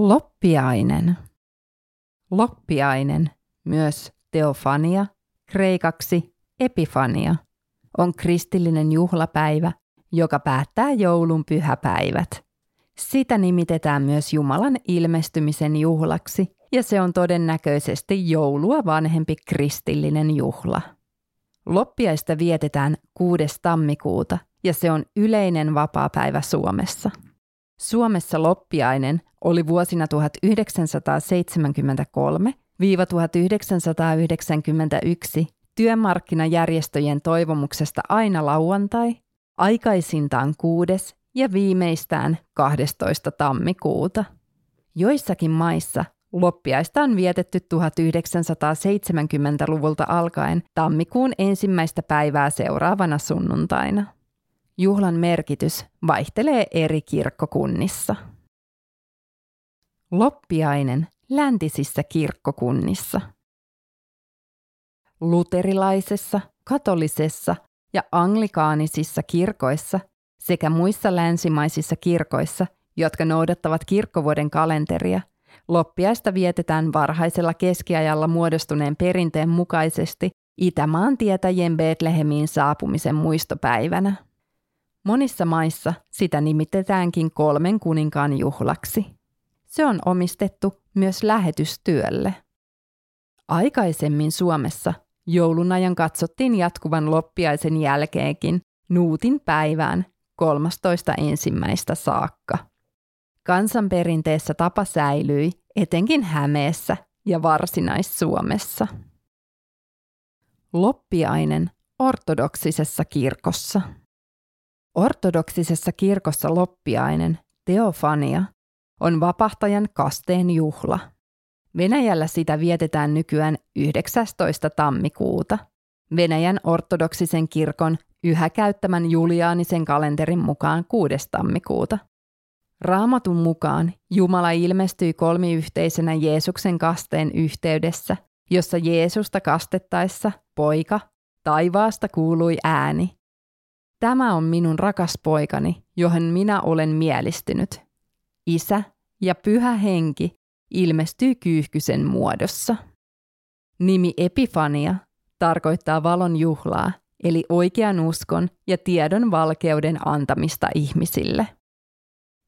Loppiainen. Loppiainen, myös teofania, kreikaksi epifania, on kristillinen juhlapäivä, joka päättää joulun pyhäpäivät. Sitä nimitetään myös Jumalan ilmestymisen juhlaksi, ja se on todennäköisesti joulua vanhempi kristillinen juhla. Loppiaista vietetään 6. tammikuuta, ja se on yleinen vapaapäivä Suomessa. Suomessa loppiainen oli vuosina 1973-1991 työmarkkinajärjestöjen toivomuksesta aina lauantai, aikaisintaan 6. ja viimeistään 12. tammikuuta. Joissakin maissa loppiaista on vietetty 1970-luvulta alkaen tammikuun ensimmäistä päivää seuraavana sunnuntaina. Juhlan merkitys vaihtelee eri kirkkokunnissa. Loppiainen läntisissä kirkkokunnissa. Luterilaisessa, katolisessa ja anglikaanisissa kirkoissa sekä muissa länsimaisissa kirkoissa, jotka noudattavat kirkkovuoden kalenteria, loppiaista vietetään varhaisella keskiajalla muodostuneen perinteen mukaisesti Itämaan tietäjien Betlehemiin saapumisen muistopäivänä. Monissa maissa sitä nimitetäänkin kolmen kuninkaan juhlaksi. Se on omistettu myös lähetystyölle. Aikaisemmin Suomessa joulun ajan katsottiin jatkuvan loppiaisen jälkeenkin Nuutin päivään 13. ensimmäistä saakka. Kansanperinteessä tapa säilyi etenkin Hämeessä ja Varsinais-Suomessa. Loppiainen ortodoksisessa kirkossa. Ortodoksisessa kirkossa loppiainen, teofania, on vapahtajan kasteen juhla. Venäjällä sitä vietetään nykyään 19. tammikuuta. Venäjän ortodoksisen kirkon yhä käyttämän juliaanisen kalenterin mukaan 6. tammikuuta. Raamatun mukaan Jumala ilmestyi kolmiyhteisenä Jeesuksen kasteen yhteydessä, jossa Jeesusta kastettaessa poika taivaasta kuului ääni. Tämä on minun rakas poikani, johon minä olen mielistynyt. Isä ja pyhä henki ilmestyy kyyhkysen muodossa. Nimi Epifania tarkoittaa valon juhlaa, eli oikean uskon ja tiedon valkeuden antamista ihmisille.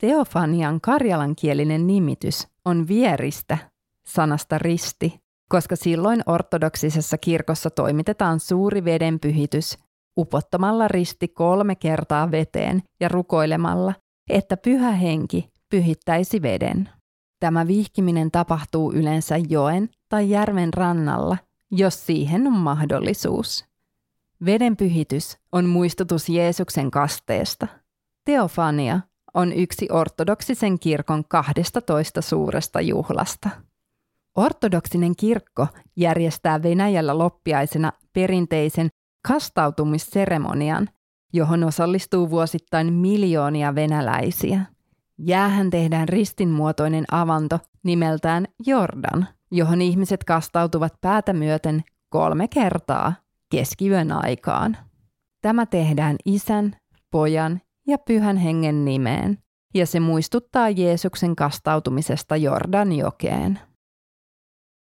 Teofanian karjalankielinen nimitys on vieristä, sanasta risti, koska silloin ortodoksisessa kirkossa toimitetaan suuri vedenpyhitys upottamalla risti kolme kertaa veteen ja rukoilemalla, että pyhä henki pyhittäisi veden. Tämä vihkiminen tapahtuu yleensä joen tai järven rannalla, jos siihen on mahdollisuus. Veden pyhitys on muistutus Jeesuksen kasteesta. Teofania on yksi ortodoksisen kirkon 12 suuresta juhlasta. Ortodoksinen kirkko järjestää Venäjällä loppiaisena perinteisen kastautumisseremonian, johon osallistuu vuosittain miljoonia venäläisiä. Jäähän tehdään ristinmuotoinen avanto nimeltään Jordan, johon ihmiset kastautuvat päätä myöten kolme kertaa keskiyön aikaan. Tämä tehdään isän, pojan ja pyhän hengen nimeen, ja se muistuttaa Jeesuksen kastautumisesta Jordanjokeen.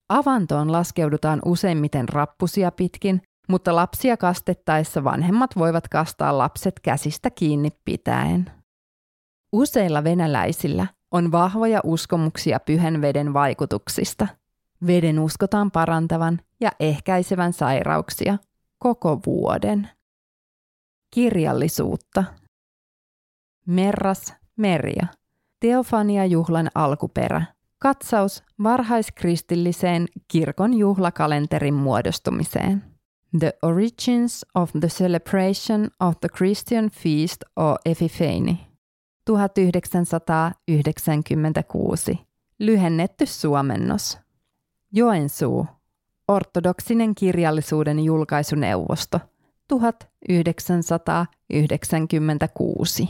Avantoon laskeudutaan useimmiten rappusia pitkin, mutta lapsia kastettaessa vanhemmat voivat kastaa lapset käsistä kiinni pitäen. Useilla venäläisillä on vahvoja uskomuksia pyhän veden vaikutuksista. Veden uskotaan parantavan ja ehkäisevän sairauksia koko vuoden. Kirjallisuutta. Merras Meria. Teofania-juhlan alkuperä. Katsaus varhaiskristilliseen kirkon juhlakalenterin muodostumiseen. The Origins of the Celebration of the Christian Feast or Epiphany. 1996. Lyhennetty suomennos. Joensuu. Ortodoksinen kirjallisuuden julkaisuneuvosto. 1996.